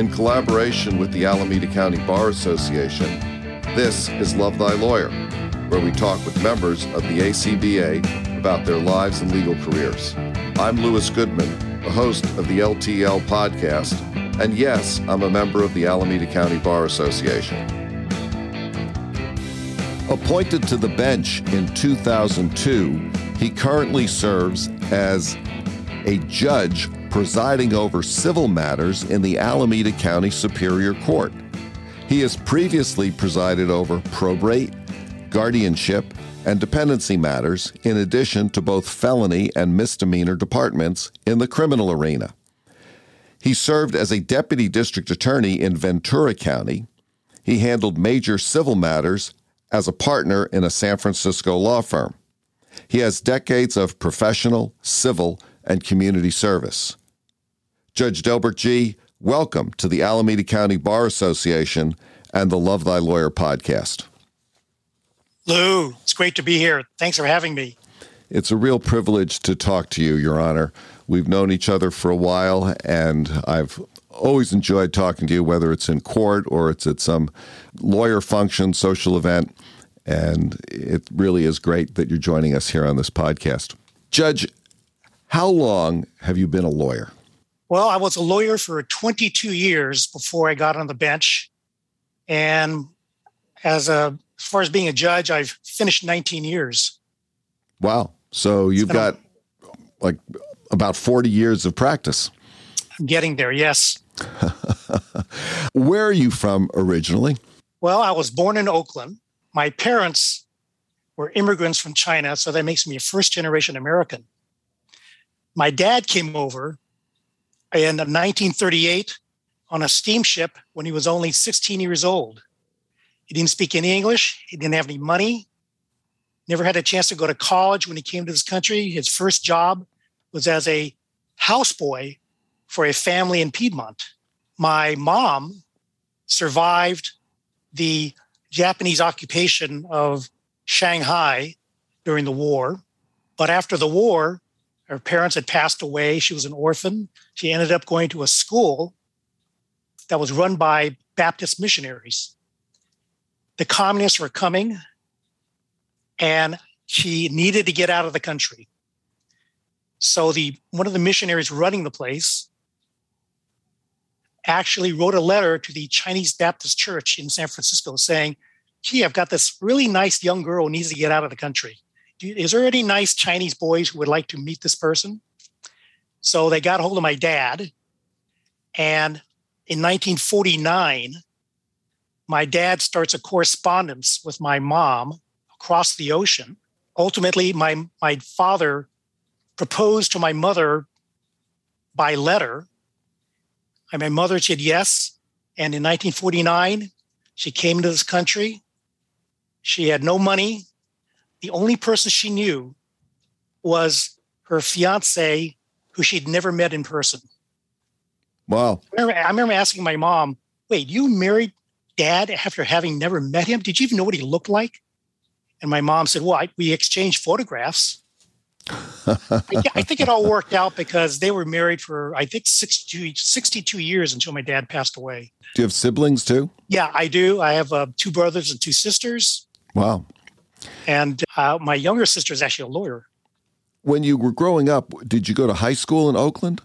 in collaboration with the Alameda County Bar Association, this is Love Thy Lawyer, where we talk with members of the ACBA about their lives and legal careers. I'm Lewis Goodman, the host of the LTL podcast, and yes, I'm a member of the Alameda County Bar Association. Appointed to the bench in 2002, he currently serves as a judge presiding over civil matters in the Alameda County Superior Court. He has previously presided over probate, guardianship, and dependency matters, in addition to both felony and misdemeanor departments in the criminal arena. He served as a deputy district attorney in Ventura County. He handled major civil matters as a partner in a San Francisco law firm. He has decades of professional, civil, and community service. Judge Delbert Gee, welcome to the Alameda County Bar Association and the Love Thy Lawyer podcast. Lou, it's great to be here. Thanks for having me. It's a real privilege to talk to you, Your Honor. We've known each other for a while, and I've always enjoyed talking to you, whether it's in court or it's at some lawyer function, social event. And it really is great that you're joining us here on this podcast. Judge, how long have you been a lawyer? Well, I was a lawyer for 22 years before I got on the bench. And as a as far as being a judge, I've finished 19 years. Wow. So you've got like about 40 years of practice. I'm getting there, yes. Where are you from originally? Well, I was born in Oakland. My parents were immigrants from China, so that makes me a first generation American. My dad came over in 1938 on a steamship when he was only 16 years old. He didn't speak any English. He didn't have any money. Never had a chance to go to college when he came to this country. His first job was as a houseboy for a family in Piedmont. My mom survived the Japanese occupation of Shanghai during the war. But after the war, her parents had passed away. She was an orphan. She ended up going to a school that was run by Baptist missionaries the communists were coming and she needed to get out of the country. So the one of the missionaries running the place actually wrote a letter to the Chinese Baptist Church in San Francisco saying, "Gee, I've got this really nice young girl who needs to get out of the country. Is there any nice Chinese boys who would like to meet this person?" So they got a hold of my dad, and in 1949, my dad starts a correspondence with my mom across the ocean. Ultimately, my, my father proposed to my mother by letter. And my mother said yes. And in 1949, she came to this country. She had no money. The only person she knew was her fiance, who she'd never met in person. Wow. I remember, I remember asking my mom, wait, you married dad after having never met him? Did you even know what he looked like? And my mom said, Well, I, we exchanged photographs. I, I, think it all worked out because they were married for, I think, 62, 62 years until my dad passed away. Do you have siblings too? Yeah, I do. I have uh, two brothers and two sisters. Wow. And uh, my younger sister is actually a lawyer. When you were growing up, did you go to high school in Oakland?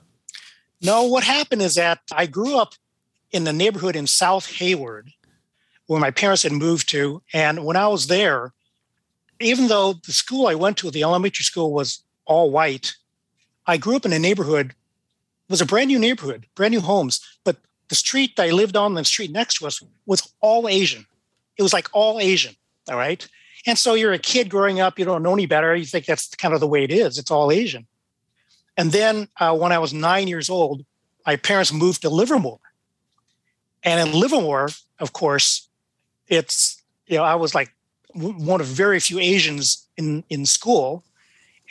No, what happened is that I grew up in the neighborhood in South Hayward where my parents had moved to. And when I was there, even though the school I went to, the elementary school, was all white, I grew up in a neighborhood, it was a brand new neighborhood, brand new homes. But the street I lived on, the street next to us, was all Asian. It was like all Asian. All right. And so you're a kid growing up, you don't know any better. You think that's kind of the way it is. It's all Asian. And then uh, when I was nine years old, my parents moved to Livermore. And in Livermore, of course, it's you know I was like one of very few Asians in in school,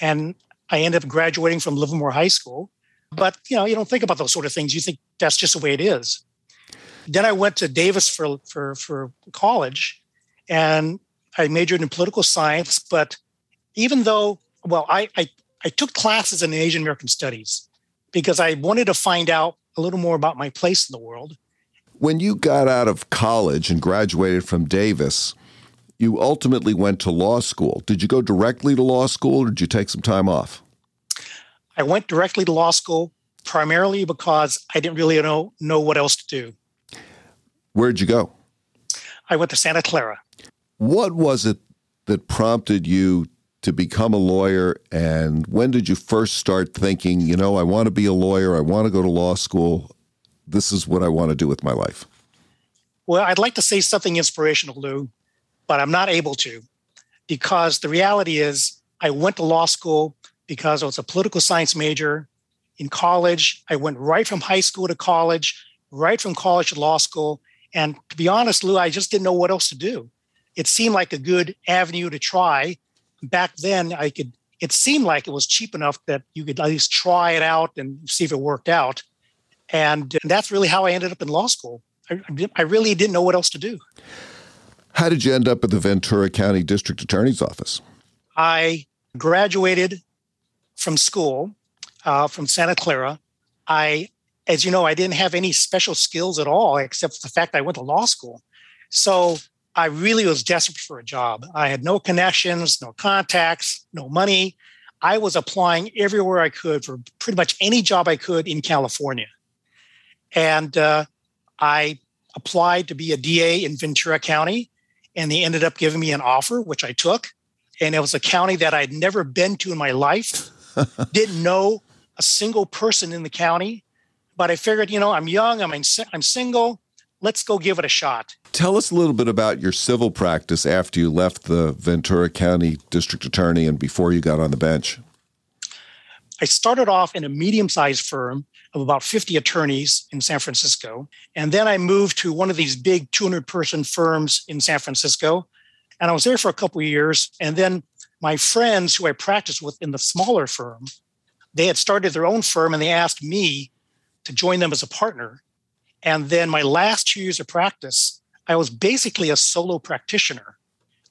and I ended up graduating from Livermore High School. But you know you don't think about those sort of things. You think that's just the way it is. Then I went to Davis for for for college, and I majored in political science. But even though well I I, I took classes in Asian American studies because I wanted to find out a little more about my place in the world. When you got out of college and graduated from Davis, you ultimately went to law school. Did you go directly to law school or did you take some time off? I went directly to law school primarily because I didn't really know know what else to do. Where'd you go? I went to Santa Clara. What was it that prompted you to become a lawyer and when did you first start thinking, you know, I want to be a lawyer, I want to go to law school, this is what I want to do with my life? Well, I'd like to say something inspirational, Lou, but I'm not able to because the reality is I went to law school because I was a political science major. In college, I went right from high school to college, right from college to law school. And to be honest, Lou, I just didn't know what else to do. It seemed like a good avenue to try. Back then, I could, it seemed like it was cheap enough that you could at least try it out and see if it worked out. And that's really how I ended up in law school. I, I really didn't know what else to do. How did you end up at the Ventura County District Attorney's Office? I graduated from school uh, from Santa Clara. I, as you know, I didn't have any special skills at all, except for the fact I went to law school. So I really was desperate for a job. I had no connections, no contacts, no money. I was applying everywhere I could for pretty much any job I could in California. And uh, I applied to be a DA in Ventura County, and they ended up giving me an offer, which I took. And it was a county that I'd never been to in my life, didn't know a single person in the county. But I figured, you know, I'm young, I'm, in, I'm single, let's go give it a shot. Tell us a little bit about your civil practice after you left the Ventura County District Attorney and before you got on the bench. I started off in a medium sized firm of about 50 attorneys in San Francisco. And then I moved to one of these big 200 person firms in San Francisco. And I was there for a couple of years. And then my friends who I practiced with in the smaller firm, they had started their own firm and they asked me to join them as a partner. And then my last two years of practice, I was basically a solo practitioner,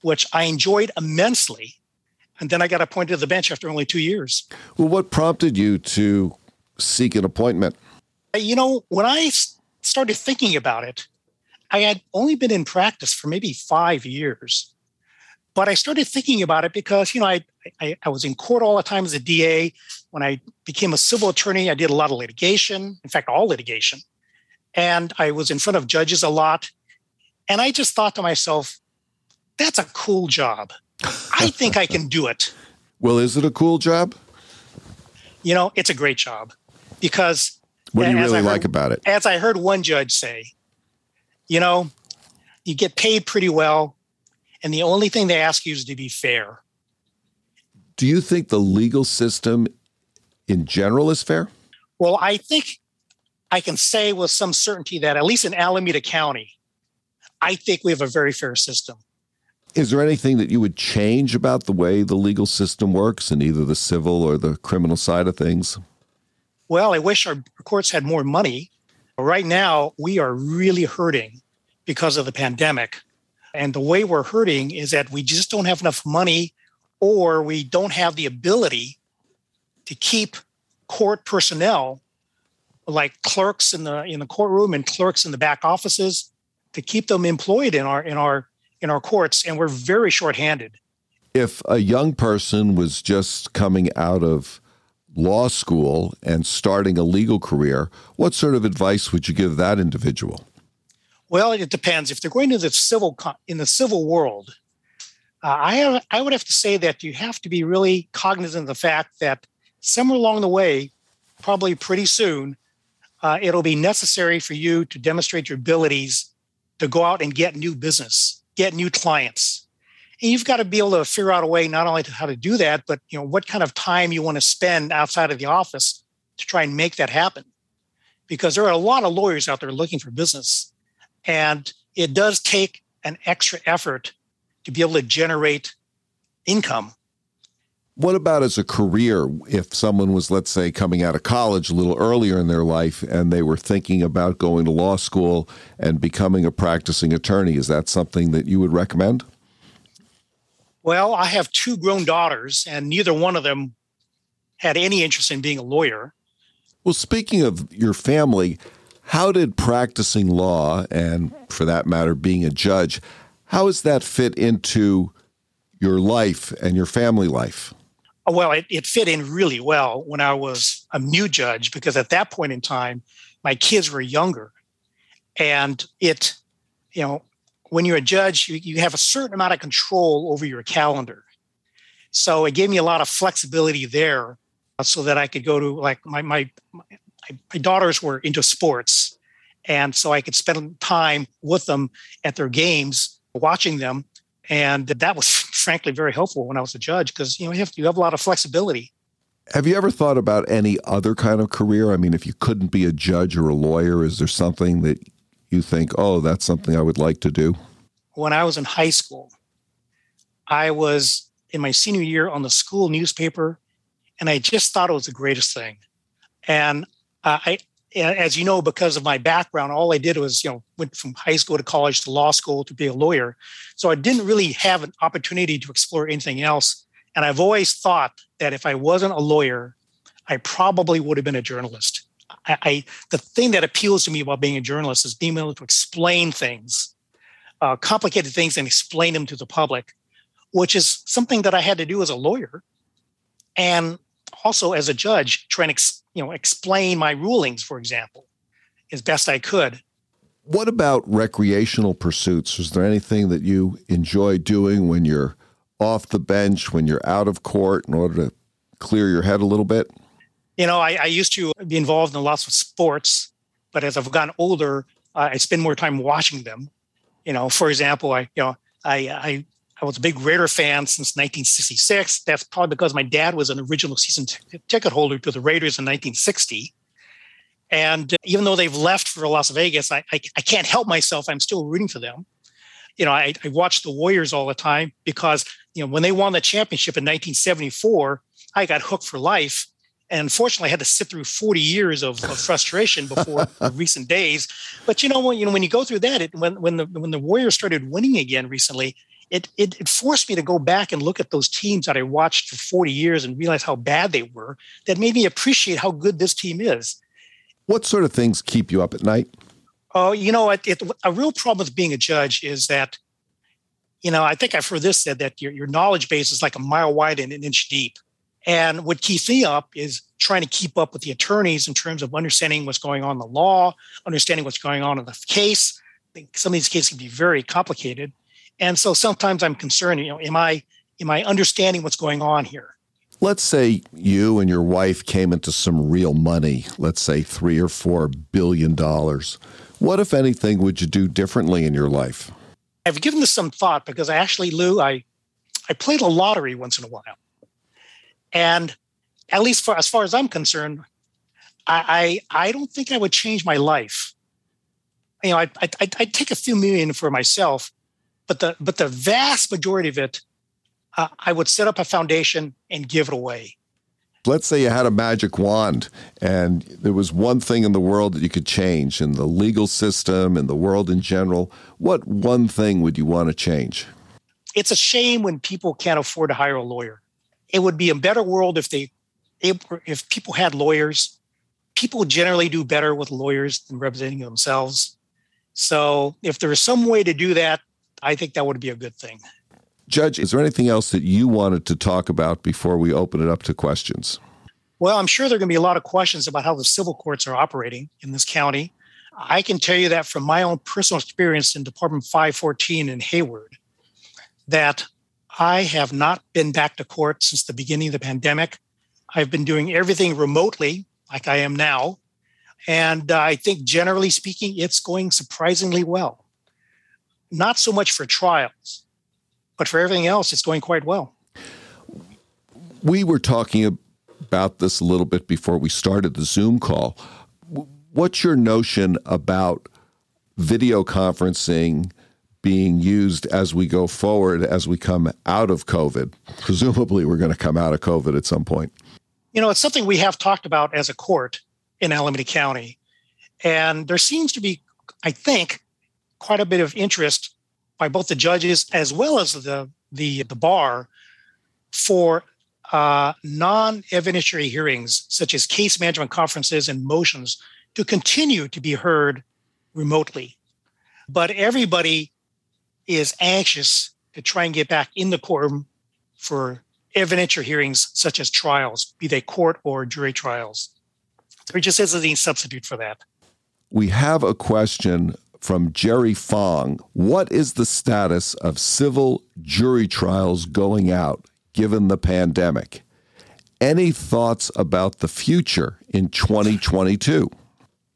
which I enjoyed immensely. And then I got appointed to the bench after only two years. Well, what prompted you to seek an appointment? Uh, you know, when I started thinking about it, I had only been in practice for maybe five years. But I started thinking about it because, you know, I, I, I, was in court all the time as a DA. When I became a civil attorney, I did a lot of litigation, in fact, all litigation. And I was in front of judges a lot. And I just thought to myself, that's a cool job. I think I can do it. Well, is it a cool job? You know, it's a great job because what do you really heard, like about it? As I heard one judge say, you know, you get paid pretty well, and the only thing they ask you is to be fair. Do you think the legal system in general is fair? Well, I think I can say with some certainty that at least in Alameda County, I think we have a very fair system. Is there anything that you would change about the way the legal system works in either the civil or the criminal side of things? well, I wish our courts had more money. Right now, we are really hurting because of the pandemic. And the way we're hurting is that we just don't have enough money or we don't have the ability to keep court personnel like clerks in the in the courtroom and clerks in the back offices to keep them employed in our in our in our courts and we're very shorthanded. If a young person was just coming out of law school and starting a legal career, what sort of advice would you give that individual? Well, it depends. If they're going to the civil in the civil world, uh, I have, I would have to say that you have to be really cognizant of the fact that somewhere along the way, probably pretty soon, uh, it'll be necessary for you to demonstrate your abilities to go out and get new business, get new clients, and you've got to be able to figure out a way not only to how to do that, but you know what kind of time you want to spend outside of the office to try and make that happen. Because there are a lot of lawyers out there looking for business, and it does take an extra effort to be able to generate income. What about as a career? If someone was, let's say, coming out of college a little earlier in their life and they were thinking about going to law school and becoming a practicing attorney, is that something that you would recommend? Well, I have two grown daughters, and neither one of them had any interest in being a lawyer. Well, speaking of your family, How did practicing law, and for that matter, being a judge, how does that fit into your life and your family life? Well, it, it fit in really well when I was a new judge because at that point in time, my kids were younger. And it, you know, when you're a judge, you, you have a certain amount of control over your calendar. So it gave me a lot of flexibility there uh, so that I could go to like my, my, my, my daughters were into sports. And so I could spend time with them at their games, watching them. And that was frankly very helpful when I was a judge because you know you have you have a lot of flexibility. Have you ever thought about any other kind of career? I mean, if you couldn't be a judge or a lawyer, is there something that you think, oh, that's something I would like to do? When I was in high school, I was in my senior year on the school newspaper, and I just thought it was the greatest thing. And uh, I, as you know, because of my background, all I did was, you know, went from high school to college to law school to be a lawyer. So I didn't really have an opportunity to explore anything else. And I've always thought that if I wasn't a lawyer, I probably would have been a journalist. I, I the thing that appeals to me about being a journalist is being able to explain things, uh, complicated things, and explain them to the public, which is something that I had to do as a lawyer, and also as a judge, trying to you know explain my rulings for example as best i could. What about recreational pursuits? Is there anything that you enjoy doing when you're off the bench when you're out of court in order to clear your head a little bit? You know i, I used to be involved in lots of sports but as i've gotten older uh, i spend more time watching them. You know for example i you know i i I was a big Raider fan since 1966. That's probably because my dad was an original season t- ticket holder to the Raiders in 1960. And uh, even though they've left for Las Vegas, I, I, I can't help myself. I'm still rooting for them. You know, I, I watch the Warriors all the time because, you know, when they won the championship in 1974, I got hooked for life. And unfortunately, I had to sit through 40 years of, of frustration before recent days. But you know, when you know when you go through that, it, when when the when the Warriors started winning again recently, it, it, it forced me to go back and look at those teams that I watched for 40 years and realize how bad they were. That made me appreciate how good this team is. What sort of things keep you up at night? Oh, you know, it, it, a real problem with being a judge is that, you know, I think I've heard this said that your, your knowledge base is like a mile wide and an inch deep. And what keeps me up is trying to keep up with the attorneys in terms of understanding what's going on in the law, understanding what's going on in the case. I think some of these cases can be very complicated. And so sometimes I'm concerned, you know, am I am I understanding what's going on here? Let's say you and your wife came into some real money, let's say 3 or 4 billion dollars. What if anything would you do differently in your life? I've given this some thought because I actually Lou I I played the lottery once in a while. And at least for as far as I'm concerned, I I, I don't think I would change my life. You know, I I I'd take a few million for myself, but the but the vast majority of it, uh, I would set up a foundation and give it away. Let's say you had a magic wand and there was one thing in the world that you could change in the legal system and the world in general. What one thing would you want to change? It's a shame when people can't afford to hire a lawyer. It would be a better world if they if people had lawyers. People generally do better with lawyers than representing themselves. So if there is some way to do that, I think that would be a good thing. Judge, is there anything else that you wanted to talk about before we open it up to questions? Well, I'm sure there are going to be a lot of questions about how the civil courts are operating in this county. I can tell you that from my own personal experience in Department 514 in Hayward, that I have not been back to court since the beginning of the pandemic. I've been doing everything remotely, like I am now. And I think generally speaking, it's going surprisingly well not so much for trials, but for everything else, it's going quite well. We were talking about this a little bit before we started the Zoom call. What's your notion about video conferencing being used as we go forward, as we come out of COVID? Presumably, we're going to come out of COVID at some point. You know, it's something we have talked about as a court in Alameda County. And there seems to be, I think, quite a bit of interest by both the judges as well as the the, the bar for uh, non-evidentiary hearings such as case management conferences and motions to continue to be heard remotely. But everybody is anxious to try and get back in the courtroom for evidentiary hearings such as trials, be they court or jury trials. There just isn't any substitute for that. We have a question from Jerry Fong. What is the status of civil jury trials going out given the pandemic? Any thoughts about the future in 2022?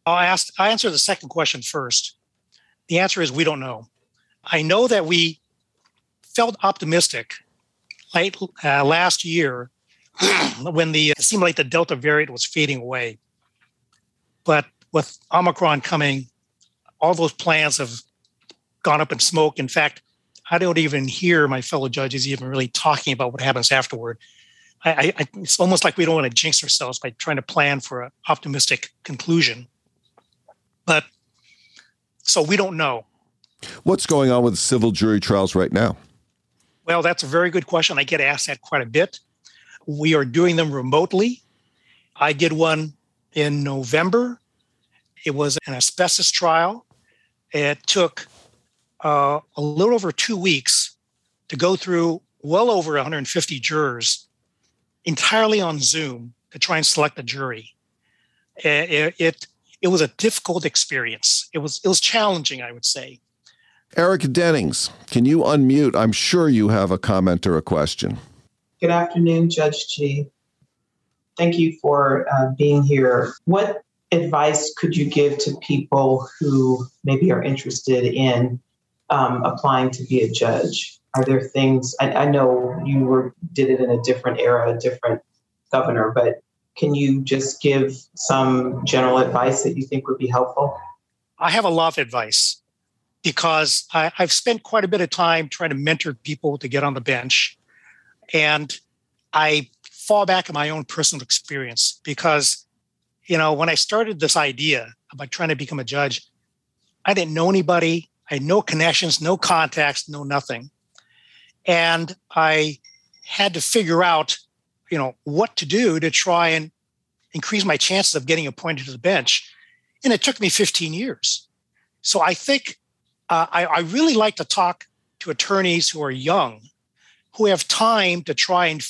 I'll ask I answer the second question first. The answer is we don't know. I know that we felt optimistic late uh, last year when the it seemed like the Delta variant was fading away. But with Omicron coming, all those plans have gone up in smoke. In fact, I don't even hear my fellow judges even really talking about what happens afterward. I, I, it's almost like we don't want to jinx ourselves by trying to plan for an optimistic conclusion. But so we don't know. What's going on with civil jury trials right now? Well, that's a very good question. I get asked that quite a bit. We are doing them remotely. I did one in November. It was an asbestos trial. It took uh, a little over two weeks to go through well over 150 jurors entirely on Zoom to try and select a jury. It, it, it was a difficult experience. It was it was challenging, I would say. Eric Dennings, can you unmute? I'm sure you have a comment or a question. Good afternoon, Judge Gee. Thank you for uh, being here. What advice could you give to people who maybe are interested in um, applying to be a judge? Are there things I, I know you were did it in a different era, a different governor, but can you just give some general advice that you think would be helpful? I have a lot of advice because I, have spent quite a bit of time trying to mentor people to get on the bench. And I fall back on my own personal experience because, you know, when I started this idea about trying to become a judge, I didn't know anybody. I had no connections, no contacts, no nothing. And I had to figure out, you know, what to do to try and increase my chances of getting appointed to the bench. And it took me 15 years. So I think uh, I, I really like to talk to attorneys who are young, who have time to try and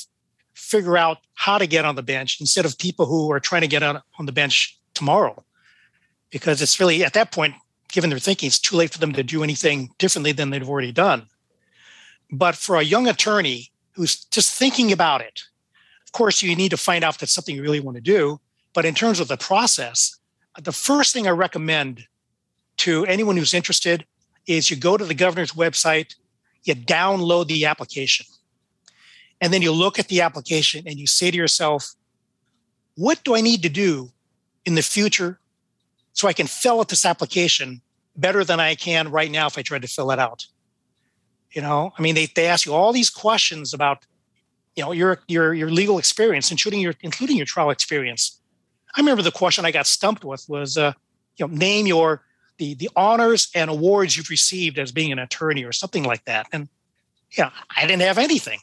figure out how to get on the bench instead of people who are trying to get on, on the bench tomorrow. Because it's really at that point, given their thinking, it's too late for them to do anything differently than they've already done. But for a young attorney who's just thinking about it, of course, you need to find out if it's something you really want to do. But in terms of the process, the first thing I recommend to anyone who's interested is you go to the governor's website, you download the application, and then you look at the application and you say to yourself, what do I need to do in the future so I can fill out this application better than I can right now if I tried to fill it out? You know, I mean, they, they ask you all these questions about, you know, your your your legal experience, including your including your trial experience. I remember the question I got stumped with was, uh, you know, name your the the honors and awards you've received as being an attorney or something like that. And yeah, I didn't have anything.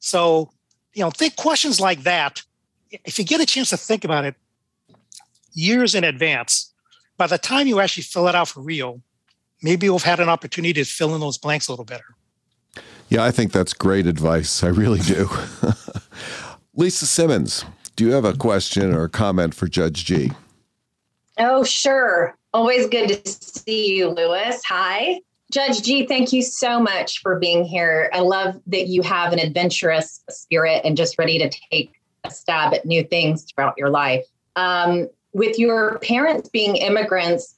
So, you know, think questions like that. If you get a chance to think about it years in advance, by the time you actually fill it out for real, maybe you'll have had an opportunity to fill in those blanks a little better. Yeah, I think that's great advice. I really do. Lisa Simmons, do you have a question or a comment for Judge Gee? Oh, sure. Always good to see you, Lewis. Hi. Judge Gee, thank you so much for being here. I love that you have an adventurous spirit and just ready to take a stab at new things throughout your life. Um, with your parents being immigrants,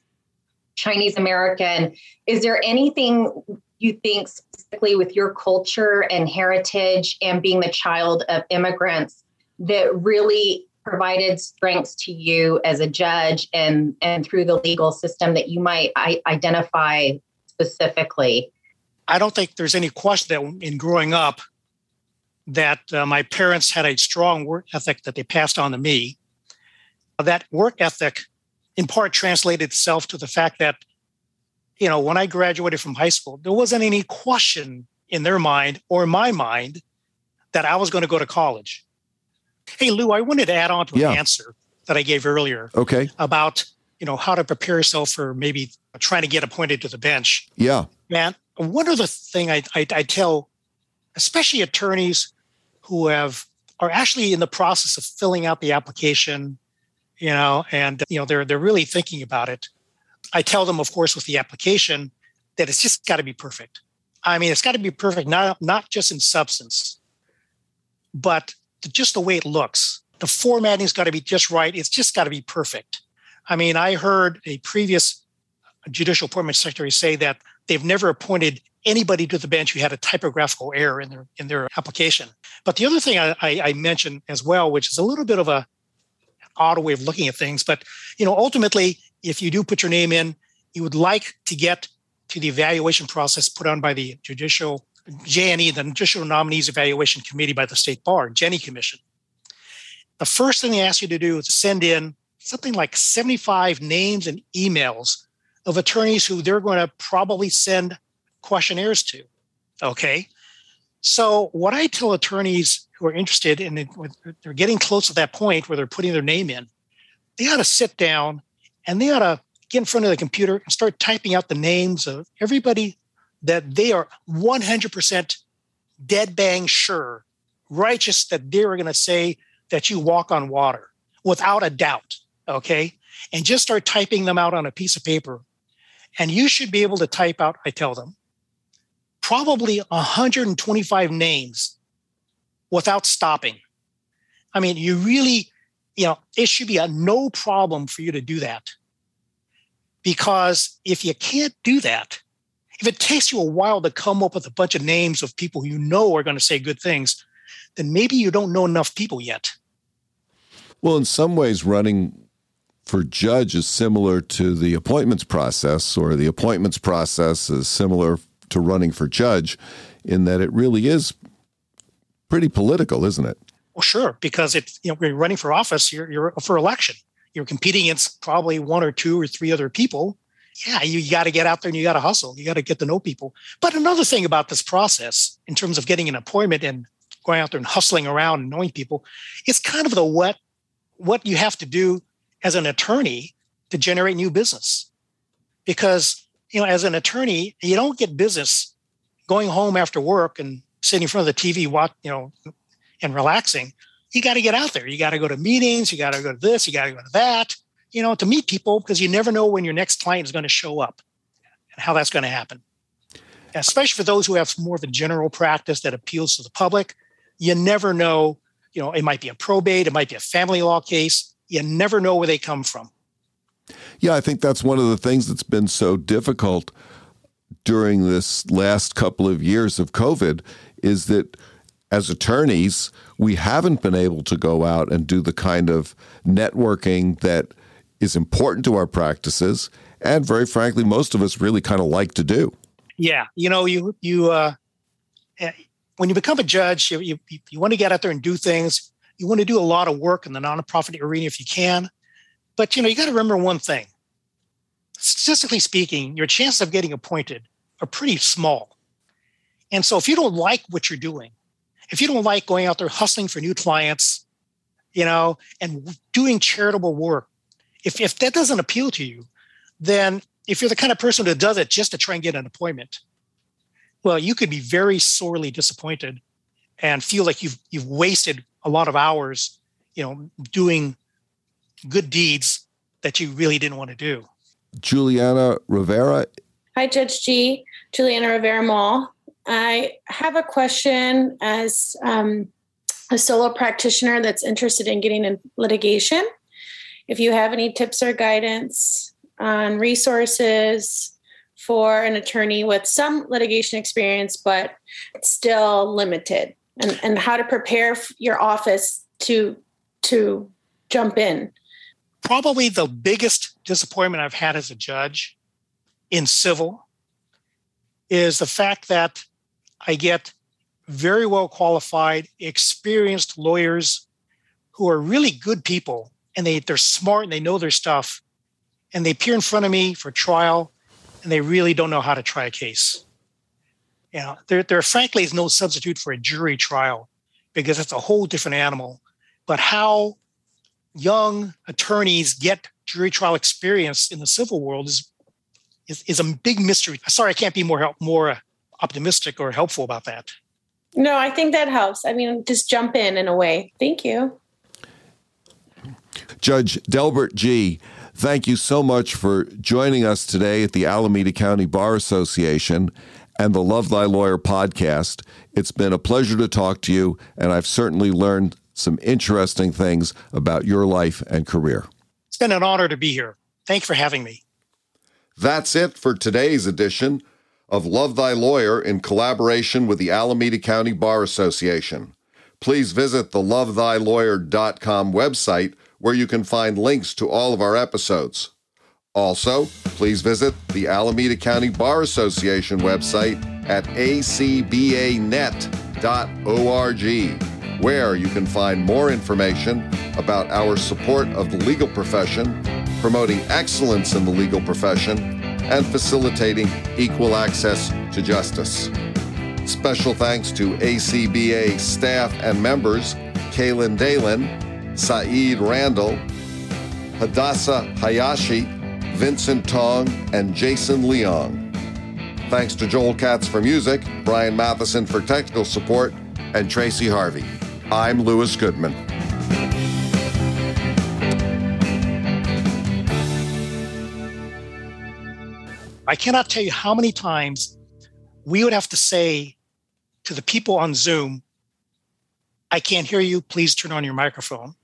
Chinese American, is there anything you think specifically with your culture and heritage and being the child of immigrants that really provided strengths to you as a judge and and through the legal system that you might I- identify specifically i don't think there's any question that in growing up that uh, my parents had a strong work ethic that they passed on to me that work ethic in part translated itself to the fact that you know when i graduated from high school there wasn't any question in their mind or my mind that i was going to go to college Hey, Lou, I wanted to add on to an answer that I gave earlier. Okay. About you know, how to prepare yourself for maybe trying to get appointed to the bench. Yeah. Man, one other thing I, I, I tell, especially attorneys who have are actually in the process of filling out the application, you know, and you know they're they're really thinking about it. I tell them, of course, with the application, that it's just got to be perfect. I mean, it's got to be perfect, not not just in substance, but just the way it looks. The formatting's got to be just right. It's just got to be perfect. I mean, I heard a previous judicial appointment secretary say that they've never appointed anybody to the bench who had a typographical error in their in their application. But the other thing I, I, I mentioned as well, which is a little bit of a odd way of looking at things, but you know, ultimately, if you do put your name in, you would like to get to the evaluation process put on by the judicial JNE, the Judicial Nominees Evaluation Committee by the State Bar, Jenny Commission. The first thing they ask you to do is send in something like 75 names and emails of attorneys who they're going to probably send questionnaires to. Okay. So, what I tell attorneys who are interested in they're getting close to that point where they're putting their name in, they ought to sit down and they ought to get in front of the computer and start typing out the names of everybody that they are 100% dead bang sure, righteous that they're going to say that you walk on water without a doubt. Okay. And just start typing them out on a piece of paper. And you should be able to type out, I tell them, probably 125 names without stopping. I mean, you really, you know, it should be a no problem for you to do that. Because if you can't do that, if it takes you a while to come up with a bunch of names of people you know are going to say good things, then maybe you don't know enough people yet. Well, in some ways, running for judge is similar to the appointments process, or the appointments process is similar to running for judge, in that it really is pretty political, isn't it? Well, sure, because it's you know when you're running for office, you're you're for election. You're competing against probably one or two or three other people. Yeah, you, you got to get out there and you got to hustle. You got to get to know people. But another thing about this process, in terms of getting an appointment and going out there and hustling around and knowing people, it's kind of the what what you have to do as an attorney to generate new business. Because, you know, as an attorney, you don't get business going home after work and sitting in front of the TV, watch, you know, and relaxing. You got to get out there. You got to go to meetings. You got to go to this. You got to go to that, you know, to meet people because you never know when your next client is going to show up and how that's going to happen. Especially for those who have more of a general practice that appeals to the public, you never know. You know, it might be a probate, it might be a family law case you never know where they come from. Yeah, I think that's one of the things that's been so difficult during this last couple of years of COVID is that as attorneys, we haven't been able to go out and do the kind of networking that is important to our practices and very frankly most of us really kind of like to do yeah you know you you uh eh, when you become a judge you, you, you want to get out there and do things you want to do a lot of work in the nonprofit arena if you can. But you know, you got to remember one thing. Statistically speaking, your chances of getting appointed are pretty small. And so if you don't like what you're doing, if you don't like going out there hustling for new clients, you know, and doing charitable work, if, if that doesn't appeal to you, then if you're the kind of person who does it just to try and get an appointment, well, you could be very sorely disappointed and feel like you've you've wasted a lot of hours, you know, doing good deeds that you really didn't want to do. Juliana Rivera. Hi, Judge Gee. Juliana Rivera Mall. I have a question as um, a solo practitioner that's interested in getting in litigation. If you have any tips or guidance on resources for an attorney with some litigation experience, but still limited and, and how to prepare your office to to jump in. Probably the biggest disappointment i've had as a judge in civil is the fact that i get very well qualified experienced lawyers who are really good people and they, they're smart and they know their stuff and they appear in front of me for trial and they really don't know how to try a case you know, there, there frankly is no substitute for a jury trial because it's a whole different animal. But how young attorneys get jury trial experience in the civil world is is, is a big mystery. Sorry, I can't be more help, more optimistic or helpful about that. No, I think that helps. I mean, just jump in in a way. Thank you. Judge Delbert Gee, thank you so much for joining us today at the Alameda County Bar Association and the Love Thy Lawyer podcast. It's been a pleasure to talk to you, and I've certainly learned some interesting things about your life and career. It's been an honor to be here. Thank you for having me. That's it for today's edition of Love Thy Lawyer in collaboration with the Alameda County Bar Association. Please visit the lovethylawyer.com website where you can find links to all of our episodes. Also, please visit the Alameda County Bar Association website at acbanet.org, where you can find more information about our support of the legal profession, promoting excellence in the legal profession, and facilitating equal access to justice. Special thanks to ACBA staff and members Kaylin Dalen, Saeed Randall, Hadassah Hayashi, Vincent Tong, and Jason Leong. Thanks to Joel Katz for music, Brian Matheson for technical support, and Tracy Harvey. I'm Lewis Goodman. I cannot tell you how many times we would have to say to the people on Zoom, I can't hear you. Please turn on your microphone.